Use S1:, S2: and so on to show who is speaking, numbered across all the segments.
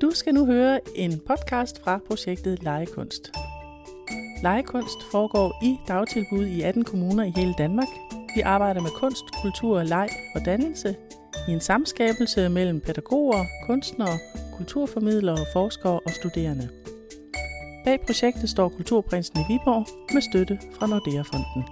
S1: Du skal nu høre en podcast fra projektet Legekunst. Legekunst foregår i dagtilbud i 18 kommuner i hele Danmark. Vi arbejder med kunst, kultur, leg og dannelse i en samskabelse mellem pædagoger, kunstnere, kulturformidlere, forskere og studerende. Bag projektet står Kulturprinsen i Viborg med støtte fra Nordea-fonden.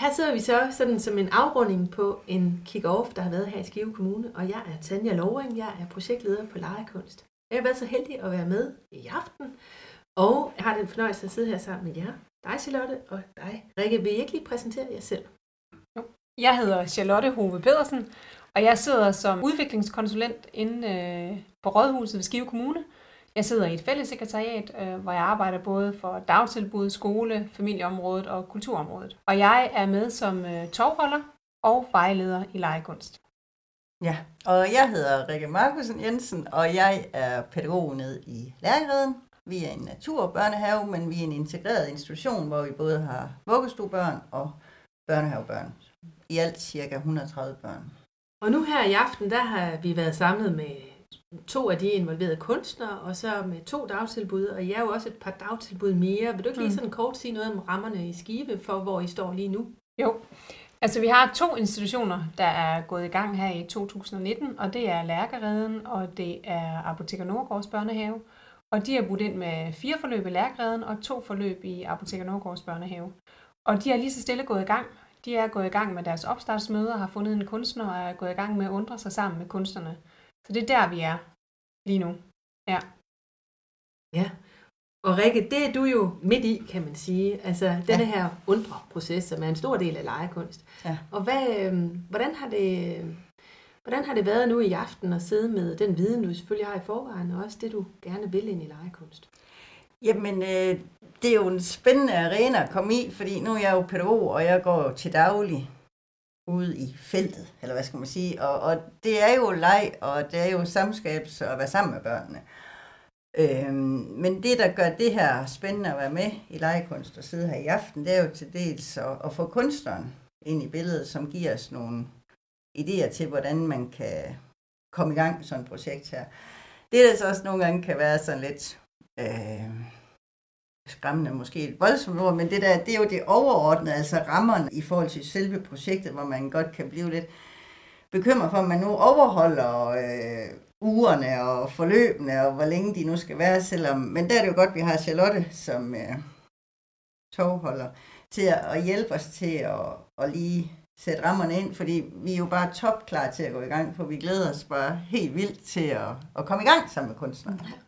S2: Her sidder vi så sådan som en afrunding på en kick-off, der har været her i Skive Kommune, og jeg er Tanja Lovring, jeg er projektleder på Lejekunst. Jeg har været så heldig at være med i aften, og jeg har den fornøjelse at sidde her sammen med jer, dig Charlotte og dig Rikke. Vil I ikke lige præsentere jer selv?
S3: Jeg hedder Charlotte Hove Pedersen, og jeg sidder som udviklingskonsulent inde øh, på Rådhuset ved Skive Kommune. Jeg sidder i et fællessekretariat, øh, hvor jeg arbejder både for dagtilbud, skole, familieområdet og kulturområdet. Og jeg er med som øh, tovholder og vejleder i legekunst.
S4: Ja, og jeg hedder Rikke Markusen Jensen, og jeg er pædagog nede i Lærkereden. Vi er en naturbørnehave, men vi er en integreret institution, hvor vi både har vuggestuebørn og børnehavebørn. I alt cirka 130 børn.
S2: Og nu her i aften, der har vi været samlet med to af de involverede kunstnere, og så med to dagtilbud, og jeg er jo også et par dagtilbud mere. Vil du ikke lige sådan kort sige noget om rammerne i Skive, for hvor I står lige nu?
S3: Jo, altså vi har to institutioner, der er gået i gang her i 2019, og det er Lærkereden, og det er Apoteker Nordgårds børnehave. Og de har budt ind med fire forløb i Lærkereden og to forløb i Apoteker Nordgårds børnehave. Og de har lige så stille gået i gang. De er gået i gang med deres opstartsmøder, har fundet en kunstner og er gået i gang med at undre sig sammen med kunstnerne. Så det er der, vi er lige nu. Ja.
S2: Ja, og Rikke, det er du jo midt i, kan man sige. Altså denne ja. her undre-proces, som er en stor del af legekunst.
S4: Ja.
S2: Og hvad, øh, hvordan, har det, hvordan har det været nu i aften at sidde med den viden, du selvfølgelig har i forvejen, og også det, du gerne vil ind i legekunst?
S4: Jamen, øh, det er jo en spændende arena at komme i, fordi nu er jeg jo pædagog, og jeg går til daglig ude i feltet, eller hvad skal man sige. Og, og det er jo leg, og det er jo samskabs at være sammen med børnene. Øhm, men det, der gør det her spændende at være med i legekunst og sidde her i aften, det er jo til dels at, at få kunstneren ind i billedet, som giver os nogle idéer til, hvordan man kan komme i gang med sådan et projekt her. Det, der så også nogle gange kan være sådan lidt øh, skræmmende, måske et voldsomt ord, men det, der, det er jo det overordnede, altså rammerne i forhold til selve projektet, hvor man godt kan blive lidt bekymret for, om man nu overholder øh, ugerne og forløbene, og hvor længe de nu skal være, selvom, men der er det jo godt, at vi har Charlotte som øh, togholder til at, at hjælpe os til at, at lige sætte rammerne ind, fordi vi er jo bare topklar til at gå i gang, for vi glæder os bare helt vildt til at, at komme i gang sammen med kunstnerne.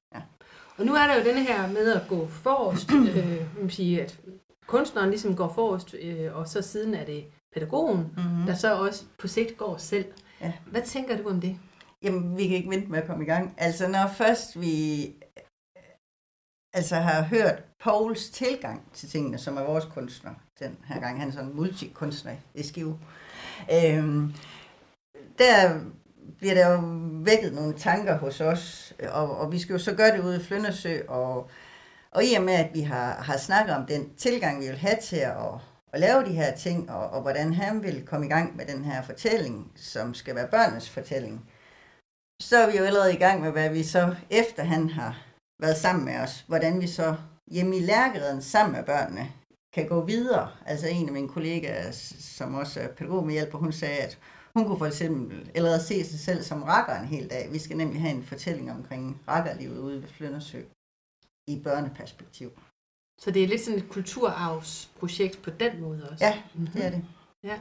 S2: Og nu er der jo denne her med at gå forrest, øh, man sige, at kunstneren ligesom går forrest, øh, og så siden er det pædagogen, mm-hmm. der så også på sigt går selv.
S4: Ja.
S2: Hvad tænker du om det?
S4: Jamen, vi kan ikke vente med at komme i gang. Altså, når først vi altså har hørt Pauls tilgang til tingene, som er vores kunstner den her gang, han er sådan en multikunstner i Skive, øhm, der bliver der jo vækket nogle tanker hos os, og, og vi skal jo så gøre det ude i Flyndersø, og, og i og med, at vi har, har snakket om den tilgang, vi vil have til at, at lave de her ting, og, og hvordan han vil komme i gang med den her fortælling, som skal være børnenes fortælling, så er vi jo allerede i gang med, hvad vi så, efter han har været sammen med os, hvordan vi så hjemme i lærkereden sammen med børnene kan gå videre. Altså en af mine kollegaer, som også er pædagog med hjælp, hun sagde, at hun kunne for eksempel allerede se sig selv som rakker en hel dag. Vi skal nemlig have en fortælling omkring rakkerlivet ude ved Flyndersø i børneperspektiv.
S2: Så det er lidt sådan et kulturarvsprojekt på den måde også?
S4: Ja, det er det.
S2: Ja.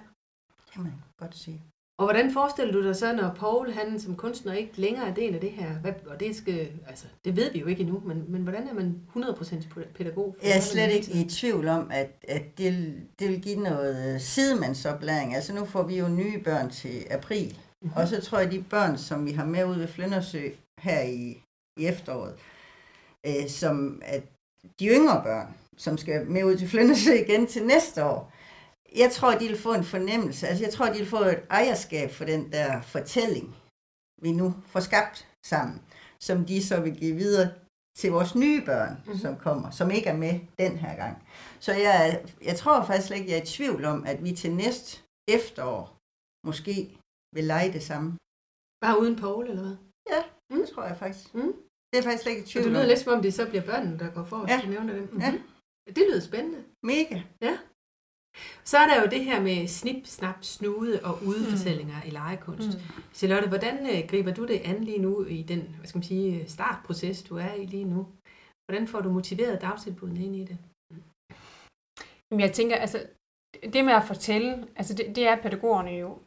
S4: Kan man godt sige.
S2: Og hvordan forestiller du dig så, når Paul han som kunstner ikke længere er del af det her? Hvad, og det, skal, altså, det ved vi jo ikke endnu, men, men hvordan er man 100% pædagog?
S4: Jeg er slet ikke i tvivl om, at, at det, det vil give noget sidemandsoplæring. Altså nu får vi jo nye børn til april. Mm-hmm. Og så tror jeg, at de børn, som vi har med ude ved Flyndersø her i, i efteråret, øh, som at de yngre børn, som skal med ud til Flyndersø igen til næste år, jeg tror, de vil få en fornemmelse, altså jeg tror, de vil få et ejerskab for den der fortælling, vi nu får skabt sammen, som de så vil give videre til vores nye børn,
S2: Mhm.
S4: mm-hmm. som kommer, som ikke er med den her gang. Så jeg, jeg tror faktisk slet ikke, jeg er i tvivl om, at vi til næste efterår måske vil lege det samme.
S2: Bare uden Paul, eller hvad?
S4: Det tror jeg faktisk.
S2: Mm.
S4: Det er faktisk slet ikke i tvivl
S2: det lyder
S4: om.
S2: lidt som om, det så bliver børnene, der går forrest,
S4: Ja.
S2: du nævner dem.
S4: Ja.
S2: Mhm. Det lyder spændende.
S4: Mega.
S2: Så er der jo det her med snip, snap, snude og udefortællinger mm. i legekunst. Mm. Charlotte, hvordan øh, griber du det an lige nu i den hvad skal man sige, startproces, du er i lige nu? Hvordan får du motiveret dagtilbudene ind i det?
S3: Men jeg tænker, altså, det med at fortælle, altså det, det er pædagogerne jo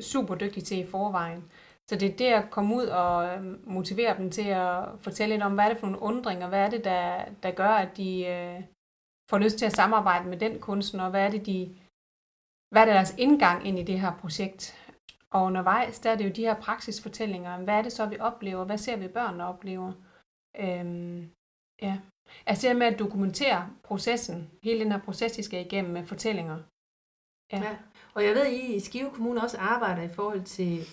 S3: super dygtige til i forvejen. Så det er det at komme ud og øh, motivere dem til at fortælle lidt om, hvad er det for nogle undringer, hvad er det, der, der gør, at de øh, får lyst til at samarbejde med den kunstner, og hvad er det, de, hvad er deres indgang ind i det her projekt. Og undervejs, der er det jo de her praksisfortællinger, hvad er det så, vi oplever, hvad ser vi børnene oplever. Øhm, ja. Altså det her med at dokumentere processen, hele den her proces, de skal igennem med fortællinger. Ja.
S2: Ja. Og jeg ved, at I i Skive Kommune også arbejder i forhold til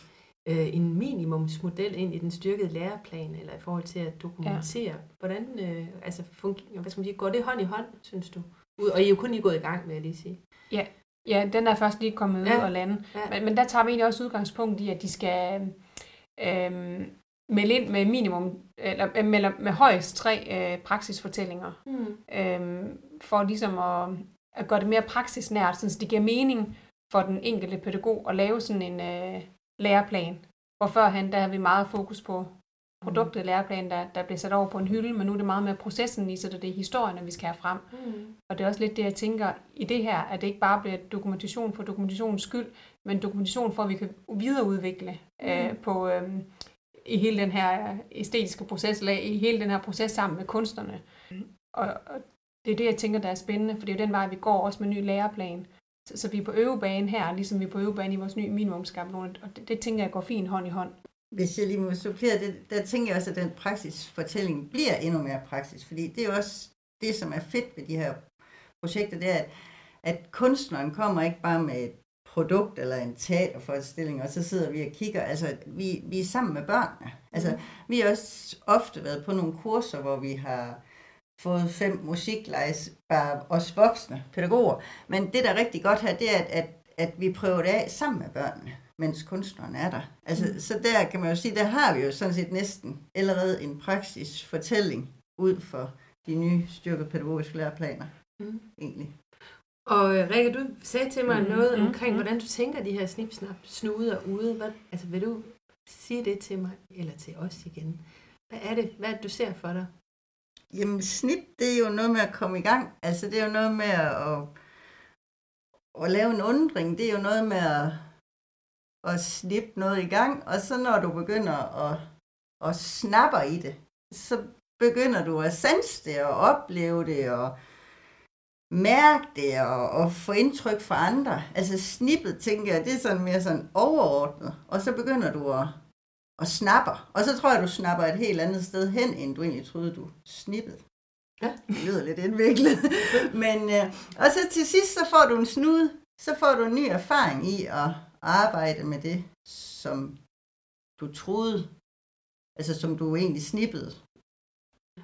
S2: øh, en minimumsmodel ind i den styrkede læreplan, eller i forhold til at dokumentere, ja. hvordan øh, altså fungerer, hvad skal man sige, går det hånd i hånd, synes du? Ud, og I er jo kun lige gået i gang, vil jeg lige sige.
S3: Ja, den er først lige kommet ud
S2: Ja.
S3: og lande.
S2: Ja.
S3: Men, men der tager vi egentlig også udgangspunkt i, at de skal øhm, melde ind med minimum, eller øh, med, med højst tre øh, praksisfortællinger,
S2: Mm.
S3: øhm, for ligesom at, at gøre det mere praksisnært, så det giver mening for den enkelte pædagog at lave sådan en øh, læreplan. Hvor førhen, der har vi meget fokus på produktet læreplan, der, der bliver sat over på en hylde, men nu er det meget mere processen i, så det er historierne, vi skal have frem.
S2: Mm.
S3: Og det er også lidt det, jeg tænker i det her, at det ikke bare bliver dokumentation for dokumentationens skyld, men dokumentation for, at vi kan videreudvikle øh, på, øh, i hele den her æstetiske proces, eller i hele den her proces sammen med kunstnerne. Og, og det er det, jeg tænker, der er spændende, for det er jo den vej, vi går også med ny læreplan. Så, så vi er på øvebane her, ligesom vi er på øvebane i vores nye minimumskabelon, og det, det tænker jeg går fint hånd i hånd.
S4: Hvis jeg lige må supplere det, der tænker jeg også, at den praksisfortælling bliver endnu mere praksis, fordi det er også det, som er fedt ved de her projekter, det er, at, at kunstneren kommer ikke bare med et produkt eller en teaterforestilling, og så sidder vi og kigger. Altså, vi, vi er sammen med børnene. Altså, vi har også ofte været på nogle kurser, hvor vi har fået fem musiklejes, bare os voksne pædagoger. Men det, der er rigtig godt her, det er, at, at, at vi prøver det af sammen med børnene, mens kunstneren er der. Altså, mm. Så der kan man jo sige, der har vi jo sådan set næsten allerede en praksisfortælling ud for de nye styrkede pædagogiske læreplaner,
S2: Mm.
S4: egentlig.
S2: Og øh, Rikke, du sagde til mig
S3: Mhm,
S2: noget
S3: mhm,
S2: omkring,
S3: mhm.
S2: hvordan du tænker de her snip-snap snuder ude. Hvad, altså, vil du sige det til mig, eller til os igen? Hvad er det, hvad er det du ser for dig?
S4: Jamen, snit, det er jo noget med at komme i gang. Altså, det er jo noget med at, at, at lave en undring. Det er jo noget med at, at snippe noget i gang. Og så når du begynder at, at snapper i det, så begynder du at sanse det og opleve det og mærke det og, og få indtryk fra andre. Altså snippet, tænker jeg, det er sådan mere sådan overordnet. Og så begynder du at, at snapper. Og så tror jeg, du snapper et helt andet sted hen, end du egentlig troede, du snippede.
S2: Ja.
S4: Det lyder lidt indviklet. Men, øh, og så til sidst, så får du en snude. Så får du en ny erfaring i at arbejde med det, som du troede, altså som du egentlig snippede.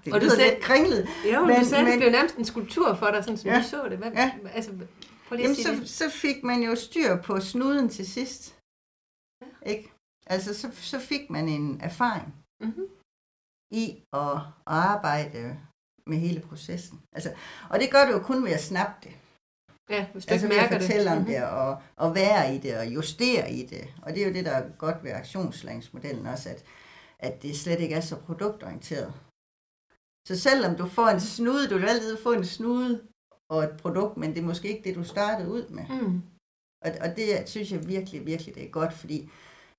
S4: Det
S2: Og du
S4: lyder
S2: selv-
S4: lidt kringlet.
S2: Jo, men, du sagde, men, det blev nærmest en skulptur for dig, sådan som
S4: Ja.
S2: ja. du så det. Hvad,
S4: Ja.
S2: Altså, prøv lige
S4: Jamen, så,
S2: det.
S4: så fik man jo styr på snuden til sidst. Ikke? Altså, så, så fik man en erfaring
S2: Mm-hmm.
S4: i at arbejde med hele processen. Altså, og det gør du jo kun ved at snappe det.
S2: Ja, hvis du
S4: Altså
S2: ikke
S4: at
S2: mærker
S4: fortælle
S2: det.
S4: om det, og, og være i det, og justere i det. Og det er jo det, der er godt ved aktionslæringsmodellen også, at, at det slet ikke er så produktorienteret. Så selvom du får en snude, du vil altid få en snude og et produkt, men det er måske ikke det, du startede ud med.
S2: Mm.
S4: Og, og det synes jeg virkelig, virkelig, det er godt, fordi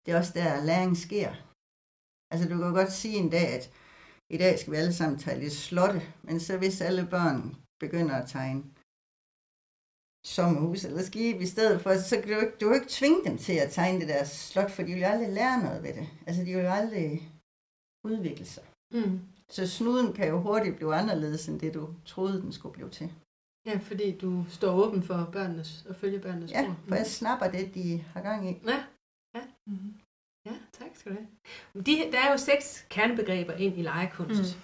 S4: det er også der, læring sker. Altså du kan godt sige en dag, at i dag skal vi alle sammen tegne slotte, men så hvis alle børn begynder at tegne sommerhus eller skib i stedet for, så kan du, ikke, du kan ikke tvinge dem til at tegne det der slot, for de vil jo aldrig lære noget ved det. Altså de vil jo aldrig udvikle sig.
S2: Mm.
S4: Så snuden kan jo hurtigt blive anderledes, end det du troede, den skulle blive til.
S2: Ja, fordi du står åben for børnenes, og følge børnenes
S4: Ja,
S2: spor.
S4: for jeg snapper det, de har gang i.
S2: Ja, tak skal du have. De, der er jo seks kernebegreber ind i legekunst. Mm.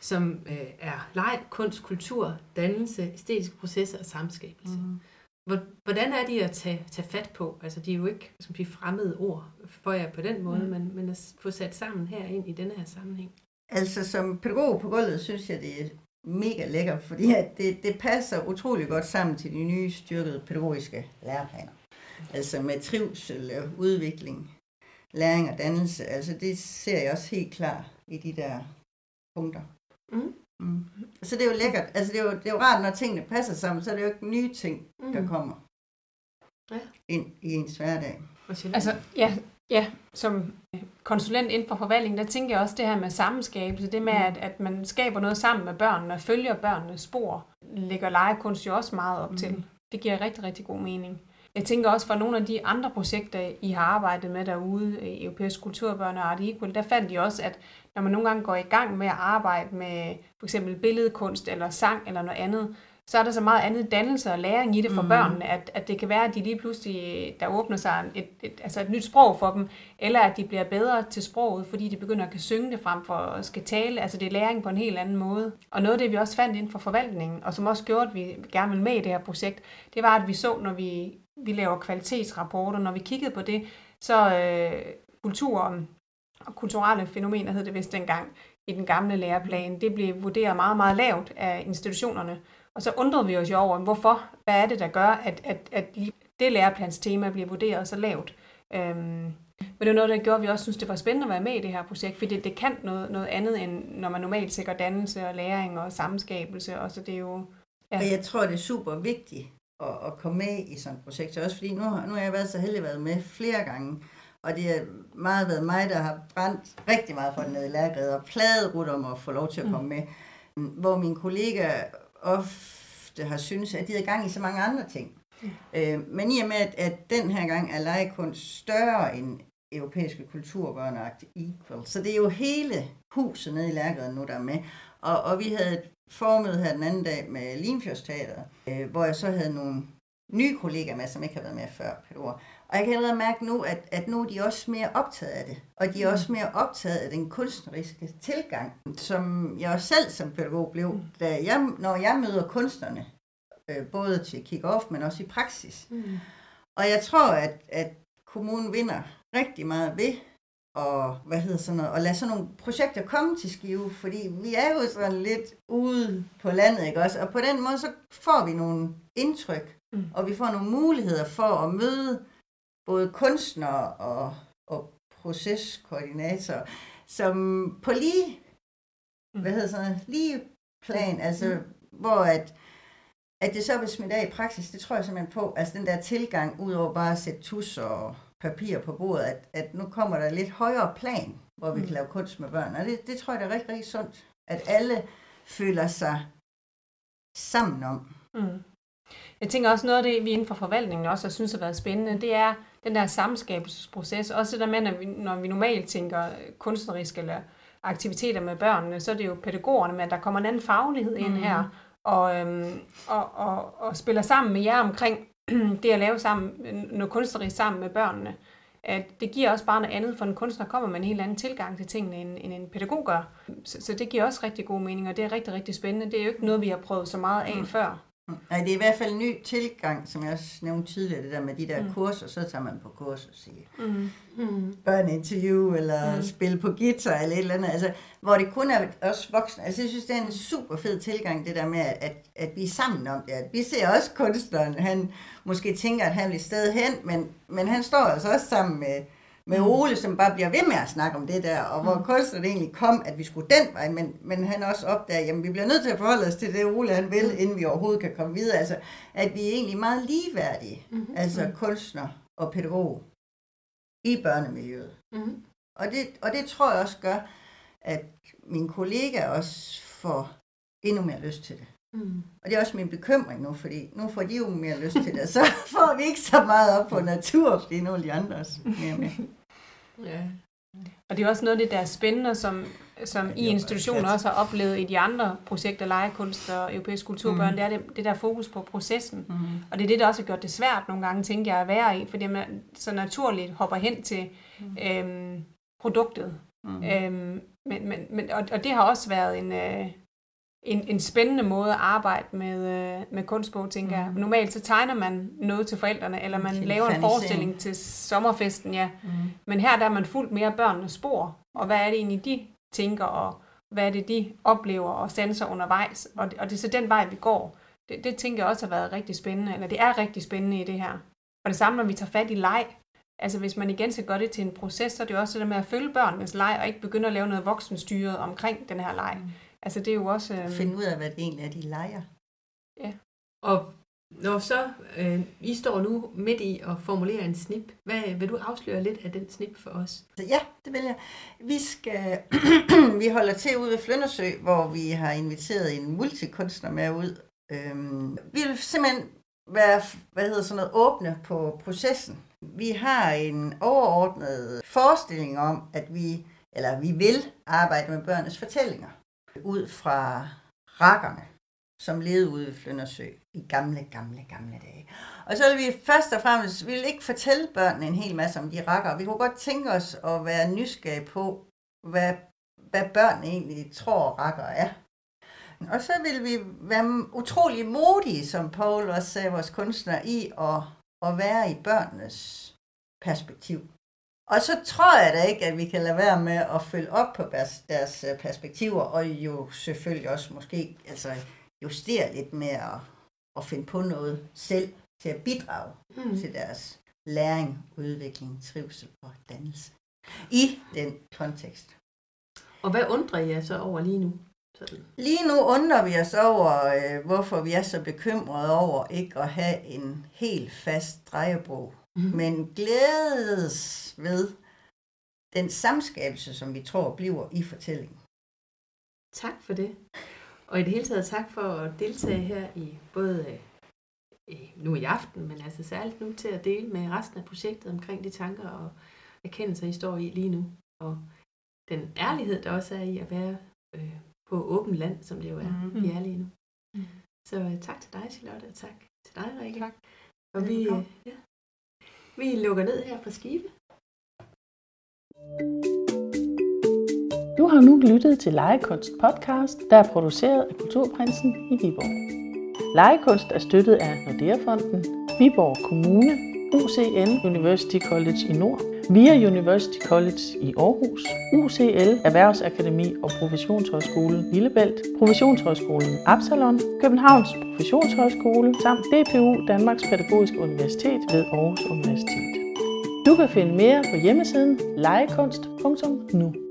S2: som øh, er leg, kunst, kultur, dannelse, æstetiske processer og samskabelse. Mm. Hvordan er de at tage, tage fat på? Altså, de er jo ikke som de fremmede ord for jer på den måde, mm. men, men at få sat sammen her ind i denne her sammenhæng.
S4: Altså, som pædagog på gulvet, synes jeg, det er mega lækker, fordi at det, det passer utrolig godt sammen til de nye styrkede pædagogiske læreplaner. Altså med trivsel, udvikling, læring og dannelse. Altså det ser jeg også helt klart i de der punkter. Mm. Mm. Så det er jo lækkert. Altså det er jo, det er jo rart, når tingene passer sammen, så er det jo ikke nye ting, mm. der kommer ja. ind i ens hverdag.
S3: Altså, ja, ja, som konsulent inden for forvaltning, der tænker jeg også det her med sammenskabelse, det med, mm. at, at man skaber noget sammen med børnene, og følger børnenes spor, ligger legekunst jo også meget op mm. til. Det giver rigtig, rigtig god mening. Jeg tænker også for nogle af de andre projekter, I har arbejdet med derude i Europæisk Kulturbørn og Art Equal, der fandt de også, at når man nogle gange går i gang med at arbejde med for eksempel billedkunst eller sang eller noget andet, så er der så meget andet dannelse og læring i det for mm. børnene, at, at det kan være, at de lige pludselig, der åbner sig et, et, altså et nyt sprog for dem, eller at de bliver bedre til sproget, fordi de begynder at kan synge det frem for at skal tale. Altså det er læring på en helt anden måde. Og noget af det, vi også fandt inden for forvaltningen, og som også gjorde, at vi gerne ville med i det her projekt, det var, at vi så, når vi, vi laver kvalitetsrapporter, når vi kiggede på det, så øh, kulturen og kulturelle fænomener hed det vist dengang, i den gamle læreplan, det blev vurderet meget, meget lavt af institutionerne. Og så undrede vi os jo over, hvorfor, hvad er det, der gør, at, at, at det læreplanstema bliver vurderet så lavt. Øhm, men det var noget, der gjorde, at vi også synes, det var spændende at være med i det her projekt, fordi det, det kan noget, noget andet, end når man normalt sikrer dannelse og læring og samskabelse. Og så det er jo,
S4: ja. Og jeg tror, det er super vigtigt at, at komme med i sådan et projekt, også fordi nu, nu har jeg været så heldig at være med flere gange, og det har meget været mig, der har brændt rigtig meget for den nede i lærgræde, og pladet rundt om at få lov til at komme mm. med. Hvor min kollega ofte har synes, at de er gang i så mange andre ting. Mm. Øh, men i og med, at, at den her gang er legekunst større end europæiske kulturbørneagt Equal, så det er jo hele huset nede i lærgræden nu, der er med. Og, og vi havde et formøde her den anden dag med Limfjordsteater, øh, hvor jeg så havde nogle nye kollegaer med, som ikke har været med før, Peter. Og jeg kan allerede mærke nu, at, at nu er de også mere optaget af det. Og de er også mere optaget af den kunstneriske tilgang, som jeg også selv som pædagog blev, da jeg, når jeg møder kunstnerne, øh, både til kick-off, men også i praksis. Mm. Og jeg tror, at, at kommunen vinder rigtig meget ved og hvad hedder sådan noget, og lade sådan nogle projekter komme til Skive, fordi vi er jo sådan lidt ude på landet, ikke også? Og på den måde, så får vi nogle indtryk, mm. og vi får nogle muligheder for at møde både kunstnere og, og proceskoordinatorer, som på lige, mm. hvad hedder sådan, lige plan, altså mm. hvor at, at det så vil smitte af i praksis, det tror jeg simpelthen på, altså den der tilgang, ud over bare at sætte tus og papir på bordet, at, at nu kommer der lidt højere plan, hvor vi mm. kan lave kunst med børn, og det, det tror jeg, det er rigtig, rigtig sundt, at alle føler sig sammen om. Mm.
S3: Jeg tænker også noget af det, vi inden for forvaltningen også har synes har været spændende, det er den der samskabelsesproces. Også det der med, når vi, når vi normalt tænker kunstnerisk eller aktiviteter med børnene, så er det jo pædagogerne, men der kommer en anden faglighed ind mm. her, og, øhm, og, og, og spiller sammen med jer omkring det at lave sammen, noget kunstnerisk sammen med børnene. At det giver også bare noget andet, for en kunstner kommer med en helt anden tilgang til tingene, end, end en pædagog gør. Så, så det giver også rigtig god mening, og det er rigtig, rigtig spændende. Det er jo ikke noget, vi har prøvet så meget af mm. før.
S4: Nej, det er i hvert fald en ny tilgang, som jeg også nævnte tidligere, det der med de der mm. kurser, så tager man på kurs og siger mm. mm. børneinterview, eller mm. spille på guitar, eller et eller andet, altså, hvor det kun er os voksne. Altså, jeg synes, det er en super fed tilgang, det der med, at, at vi er sammen om det. vi ser også kunstneren, han måske tænker, at han vil sted hen, men, men han står altså også sammen med, med mm. Ole, som bare bliver ved med at snakke om det der, og hvor mm. kunstneren egentlig kom, at vi skulle den vej, men, men han også opdager, at vi bliver nødt til at forholde os til det, Ole han vil, mm. inden vi overhovedet kan komme videre. Altså, at vi er egentlig meget ligeværdige, mm-hmm. altså mm. kunstner og pædagog i børnemiljøet. Mm-hmm. Og, det, og det tror jeg også gør, at mine kollegaer også får endnu mere lyst til det. Mm. Og det er også min bekymring nu, fordi nu får de jo mere lyst til det, så får vi ikke så meget op på natur, fordi nu er de andre også mere med.
S3: ja. Og det er også noget af det, der er spændende, som, som ja, I institutioner også har oplevet i de andre projekter, legekunst og europæisk kulturbørn, mm. det er det, det der fokus på processen. Mm. Og det er det, der også har gjort det svært nogle gange, tænker jeg, at være i, fordi man så naturligt hopper hen til mm. øhm, produktet. Mm. Øhm, men, men, men, og, og det har også været en, øh, en, en spændende måde at arbejde med, øh, med kunst på, tænker mm. jeg. Normalt så tegner man noget til forældrene, eller man
S4: Til
S3: laver en forestilling til sommerfesten, ja.
S4: Mm.
S3: Men her der er man fuldt mere børnenes spor, og hvad er det egentlig, de tænker, og hvad er det, de oplever og sanser undervejs, og det, og det er så den vej, vi går. Det, det tænker jeg også har været rigtig spændende, eller det er rigtig spændende i det her. Og det samme, når vi tager fat i leg. Altså hvis man igen skal gøre det til en proces, så er det jo også det der med at følge børnenes leg, og ikke begynde at lave noget voksenstyret omkring den her leg.
S4: Mm.
S3: Altså det er jo også... Øh,
S4: Finde ud af, hvad det egentlig er, de leger.
S2: Og når så øh, I står nu midt i at formulere en snip, hvad, vil du afsløre lidt af den snip for os?
S4: Så ja, det vil jeg. Vi skal, vi holder til ude ved Flyndersø, hvor vi har inviteret en multikunstner med ud. Øhm, vi vil simpelthen være, hvad hedder sådan noget, åbne på processen. Vi har en overordnet forestilling om, at vi, eller vi vil arbejde med børnenes fortællinger ud fra rakkerne, som levede ude ved Flyndersø i gamle, gamle, gamle dage. Og så vil vi først og fremmest, vi vil ikke fortælle børnene en hel masse om de rakker. Vi kunne godt tænke os at være nysgerrige på, hvad, hvad børn egentlig tror rakker er. Og så vil vi være utrolig modige, som Paul også sagde, vores kunstner, i at, at være i børnenes perspektiv. Og så tror jeg da ikke, at vi kan lade være med at følge op på deres, øh, perspektiver, og jo selvfølgelig også måske altså justere lidt med at, at finde på noget selv til at bidrage
S2: Mm.
S4: til deres læring, udvikling, trivsel og dannelse. I den kontekst.
S2: Og hvad undrer I jer så over lige nu?
S4: Lige nu undrer vi os over, øh, hvorfor vi er så bekymrede over ikke at have en helt fast drejebog,
S2: Mhm.
S4: men glædes ved den samskabelse, som vi tror bliver i fortællingen.
S2: Tak for det. Og i det hele taget tak for at deltage her i både øh, nu i aften, men altså særligt nu til at dele med resten af projektet omkring de tanker og erkendelser, I står i lige nu. Og den ærlighed, der også er i at være øh, på åbent land, som det jo er,
S4: Mhm.
S2: mm. vi er lige nu.
S3: Mm.
S2: Så øh, tak til dig, Charlotte, og tak til dig, Rikke.
S3: Tak.
S2: Og vi, øh, ja, vi lukker ned her fra Skive.
S1: Du har nu lyttet til Legekunst podcast, der er produceret af Kulturprinsen i Viborg. Legekunst er støttet af Nordea-fonden, Viborg Kommune, UCN University College i Nord, VIA University College i Aarhus, UCL Erhvervsakademi og Professionshøjskolen Lillebælt, Professionshøjskolen Absalon, Københavns Professionshøjskole samt DPU Danmarks Pædagogiske Universitet ved Aarhus Universitet. Du kan finde mere på hjemmesiden legekunst.nu.